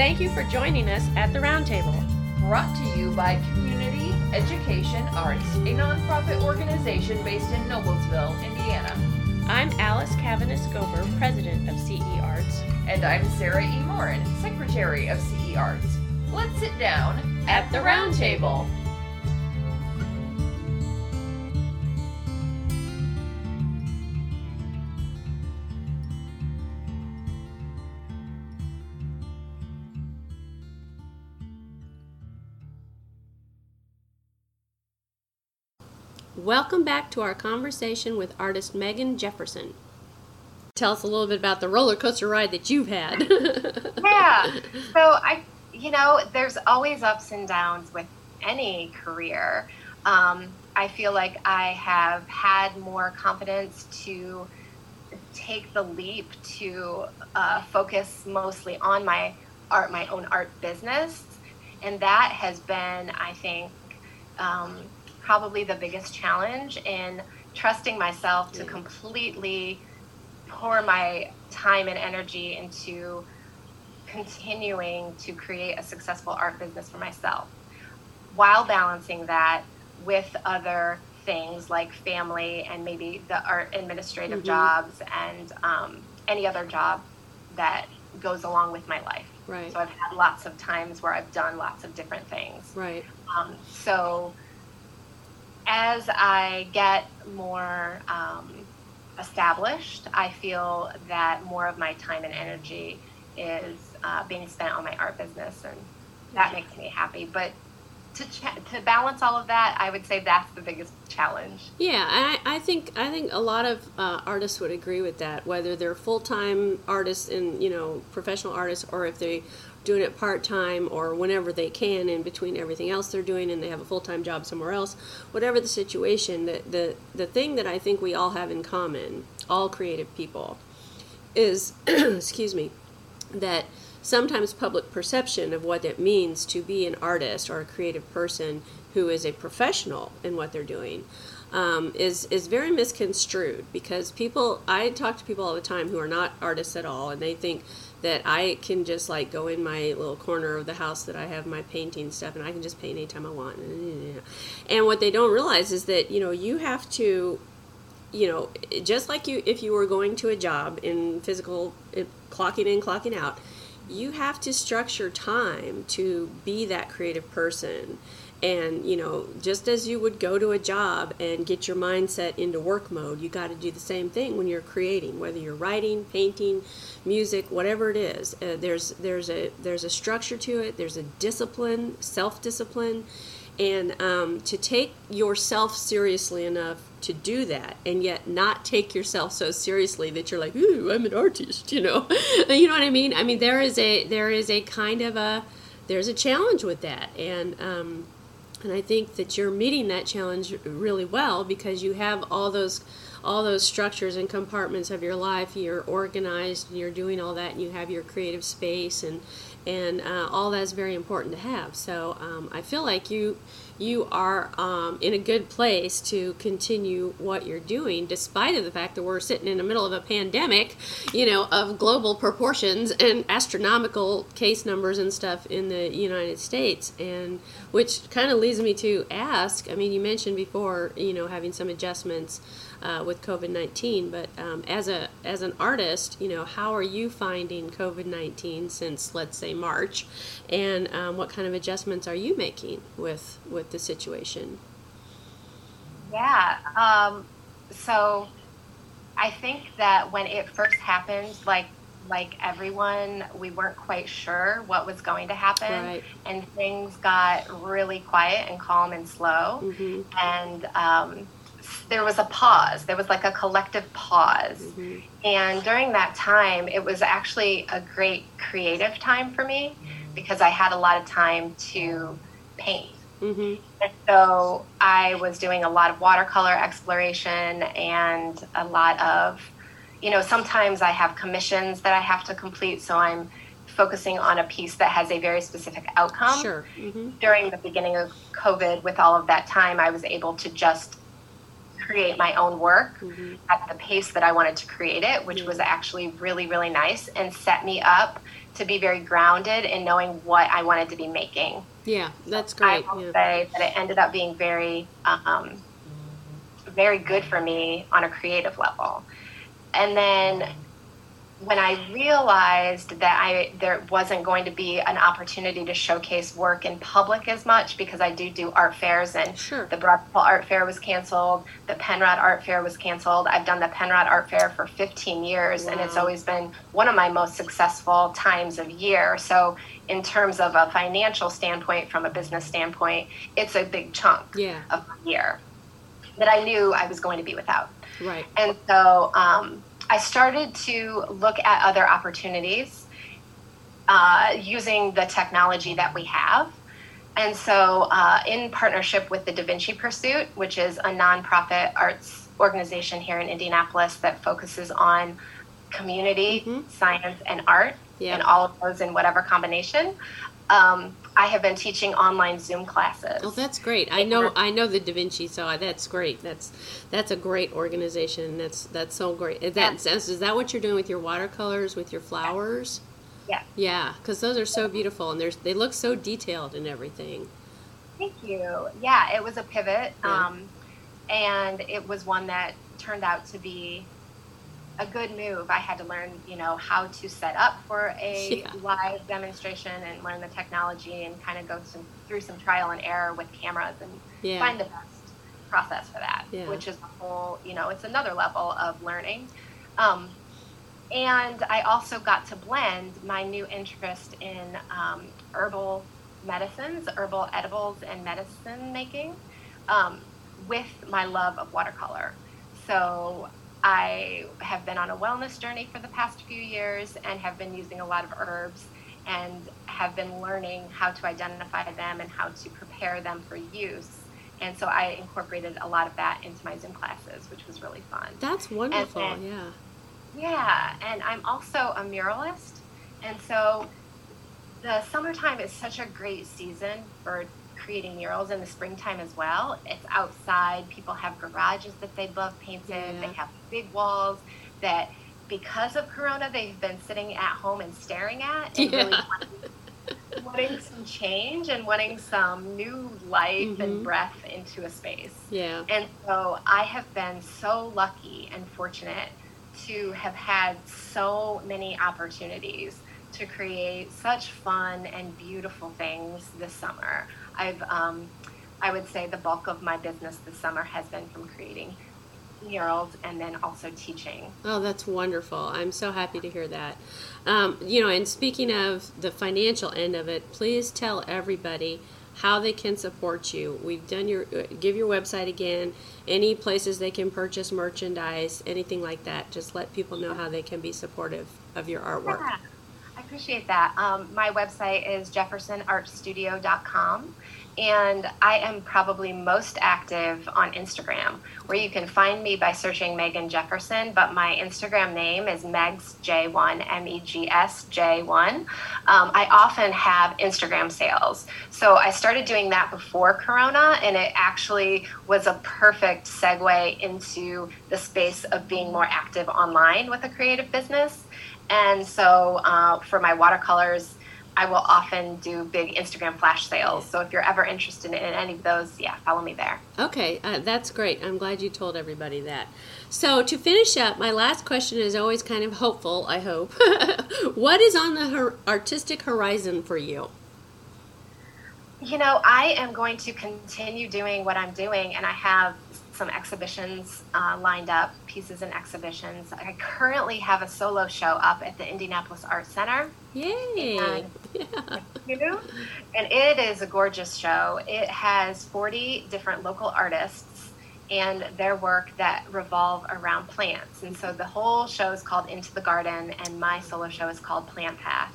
Thank you for joining us at the Roundtable. Brought to you by Community Education Arts, a nonprofit organization based in Noblesville, Indiana. I'm Alice Cavanis Gober, president of CE Arts. And I'm Sarah E. Morin, secretary of CE Arts. Let's sit down at, at the Roundtable. Welcome back to our conversation with artist Megan Jefferson. Tell us a little bit about the roller coaster ride that you've had. yeah. So I, you know, there's always ups and downs with any career. Um, I feel like I have had more confidence to take the leap to uh, focus mostly on my art, my own art business, and that has been, I think. Um, probably the biggest challenge in trusting myself to completely pour my time and energy into continuing to create a successful art business for myself while balancing that with other things like family and maybe the art administrative mm-hmm. jobs and um, any other job that goes along with my life. Right. So I've had lots of times where I've done lots of different things. Right. Um, so as I get more um, established, I feel that more of my time and energy is uh, being spent on my art business, and that makes me happy. But to ch- to balance all of that, I would say that's the biggest challenge. Yeah, I, I think I think a lot of uh, artists would agree with that, whether they're full time artists and you know professional artists, or if they doing it part time or whenever they can in between everything else they're doing and they have a full time job somewhere else, whatever the situation, the, the, the thing that I think we all have in common, all creative people, is, excuse me, that sometimes public perception of what it means to be an artist or a creative person who is a professional in what they're doing um, is is very misconstrued because people I talk to people all the time who are not artists at all and they think that I can just like go in my little corner of the house that I have my painting stuff and I can just paint anytime I want. And what they don't realize is that, you know, you have to, you know, just like you, if you were going to a job in physical, clocking in, clocking out, you have to structure time to be that creative person and you know just as you would go to a job and get your mindset into work mode you got to do the same thing when you're creating whether you're writing painting music whatever it is. Uh, there's there's a there's a structure to it there's a discipline self-discipline. And um, to take yourself seriously enough to do that and yet not take yourself so seriously that you're like ooh i'm an artist you know? You know what i mean? I mean there is a there is a kind of a there's a challenge with that. And um, and I think that you're meeting that challenge really well because you have all those all those structures and compartments of your life. You're organized and you're doing all that, and you have your creative space, and and uh, all that's very important to have. So um, I feel like you you are um, in a good place to continue what you're doing, despite of the fact that we're sitting in the middle of a pandemic, you know, of global proportions and astronomical case numbers and stuff in the United States, and which kind of leads me to ask. I mean, you mentioned before, you know, having some adjustments uh, with COVID nineteen. But um, as a as an artist, you know, how are you finding COVID nineteen since let's say March, and um, what kind of adjustments are you making with with the situation? Yeah. Um, so I think that when it first happened, like like everyone, we weren't quite sure what was going to happen, right. and things got really quiet and calm and slow, mm-hmm. and um, there was a pause. There was like a collective pause. Mm-hmm. And during that time, it was actually a great creative time for me because I had a lot of time to paint. Mm-hmm. And so I was doing a lot of watercolor exploration and a lot of, you know, sometimes I have commissions that I have to complete. So I'm focusing on a piece that has a very specific outcome. Sure. Mm-hmm. During the beginning of COVID, with all of that time, I was able to just create my own work Mhm. at the pace that I wanted to create it, which Yeah. was actually really, really nice and set me up to be very grounded in knowing what I wanted to be making. Yeah, that's great. I will Yeah. say that it ended up being very, um, very good for me on a creative level. And then when I realized that I there wasn't going to be an opportunity to showcase work in public as much because I do do art fairs and Sure. the Broad Ripple Art Fair was canceled, the Penrod Art Fair was canceled. I've done the Penrod Art Fair for 15 years and it's always been one of my most successful times of year. So in terms of a financial standpoint from a business standpoint, it's a big chunk Yeah, of year that I knew I was going to be without. right. And so um, I started to look at other opportunities uh, using the technology that we have. And so, uh, in partnership with the Da Vinci Pursuit, which is a nonprofit arts organization here in Indianapolis that focuses on community, Mhm. science, and art, Yeah. and all of those in whatever combination, um, I have been teaching online Zoom classes. Oh, that's great. I know I know the Da Vinci, so I- that's great. That's that's a great organization. That's that's so great. Is that is that what you're doing with your watercolors, with your flowers? Yeah. Yeah, because those are so beautiful and there's they look so detailed and everything. Thank you. Yeah, it was a pivot, Yeah. um, and it was one that turned out to be a good move. I had to learn, you know, how to set up for a Yeah. live demonstration and learn the technology and kind of go some, through some trial and error with cameras and Yeah. find the best process for that, Yeah. which is a whole, you know, it's another level of learning. Um, and I also got to blend my new interest in um, herbal medicines, herbal edibles, and medicine making um, with my love of watercolor. So I have been on a wellness journey for the past few years and have been using a lot of herbs and have been learning how to identify them and how to prepare them for use. And so I incorporated a lot of that into my Zoom classes, which was really fun. That's wonderful. then- yeah. Yeah, and I'm also a muralist. And so the summertime is such a great season for creating murals in the springtime as well. It's outside, people have garages that they love painted, Yeah. they have big walls that because of corona they've been sitting at home and staring at and really wanting, wanting some change and wanting some new life Mhm. and breath into a space. Yeah. And so I have been so lucky and fortunate to have had so many opportunities to create such fun and beautiful things this summer. I've, um, I would say the bulk of my business this summer has been from creating murals and then also teaching. Oh, that's wonderful. I'm so happy to hear that. Um, you know, and speaking of the financial end of it, please tell everybody how they can support you. We've done your uh, give your website again, any places they can purchase merchandise, anything like that. Just let people know how they can be supportive of your artwork. Yeah, appreciate that. Um, my website is jeffersonartstudio.com, and I am probably most active on Instagram, where you can find me by searching Megan Jefferson, but my Instagram name is megsj1, M E G S J1. Um, I often have Instagram sales. So I started doing that before Corona, and it actually was a perfect segue into the space of being more active online with a creative business. And so uh, for my watercolors, I will often do big Instagram flash sales. So if you're ever interested in any of those, yeah, follow me there. Okay, uh, that's great. I'm glad you told everybody that. So, to finish up, my last question is always kind of hopeful, I hope. what is on the her- artistic horizon for you? You know, I am going to continue doing what I'm doing, and I have some exhibitions uh, lined up, pieces and exhibitions. I currently have a solo show up at the Indianapolis Art Center. Yay! And- Yeah. you know? And it is a gorgeous show. It has 40 different local artists and their work that revolve around plants. And so the whole show is called Into the Garden, and my solo show is called Plant Path.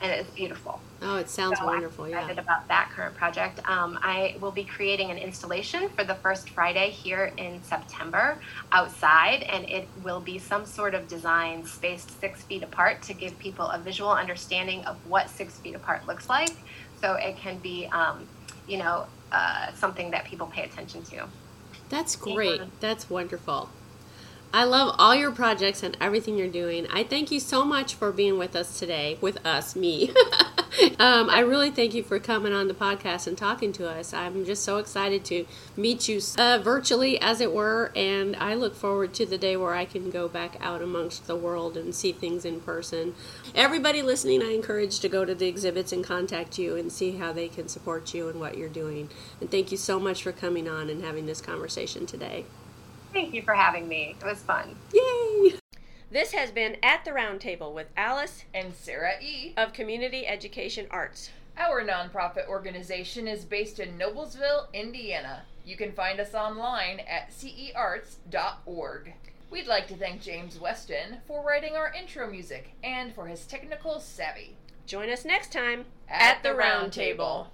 And it's beautiful. Oh, it sounds So wonderful. I'm Yeah. about that current project. Um, I will be creating an installation for the first Friday here in September outside, and it will be some sort of design spaced six feet apart to give people a visual understanding of what six feet apart looks like. So it can be, um, you know, uh, something that people pay attention to. That's great. That's wonderful. I love all your projects and everything you're doing. I thank you so much for being with us today, with us, me. um, I really thank you for coming on the podcast and talking to us. I'm just so excited to meet you uh, virtually, as it were, and I look forward to the day where I can go back out amongst the world and see things in person. Everybody listening, I encourage to go to the exhibits and contact you and see how they can support you and what you're doing. And thank you so much for coming on and having this conversation today. Thank you for having me. It was fun. Yay! This has been At the Roundtable with Alice And Sarah E. of Community Education Arts. Our nonprofit organization is based in Noblesville, Indiana. You can find us online at cearts.org. We'd like to thank James Weston for writing our intro music and for his technical savvy. Join us next time At the Round Table.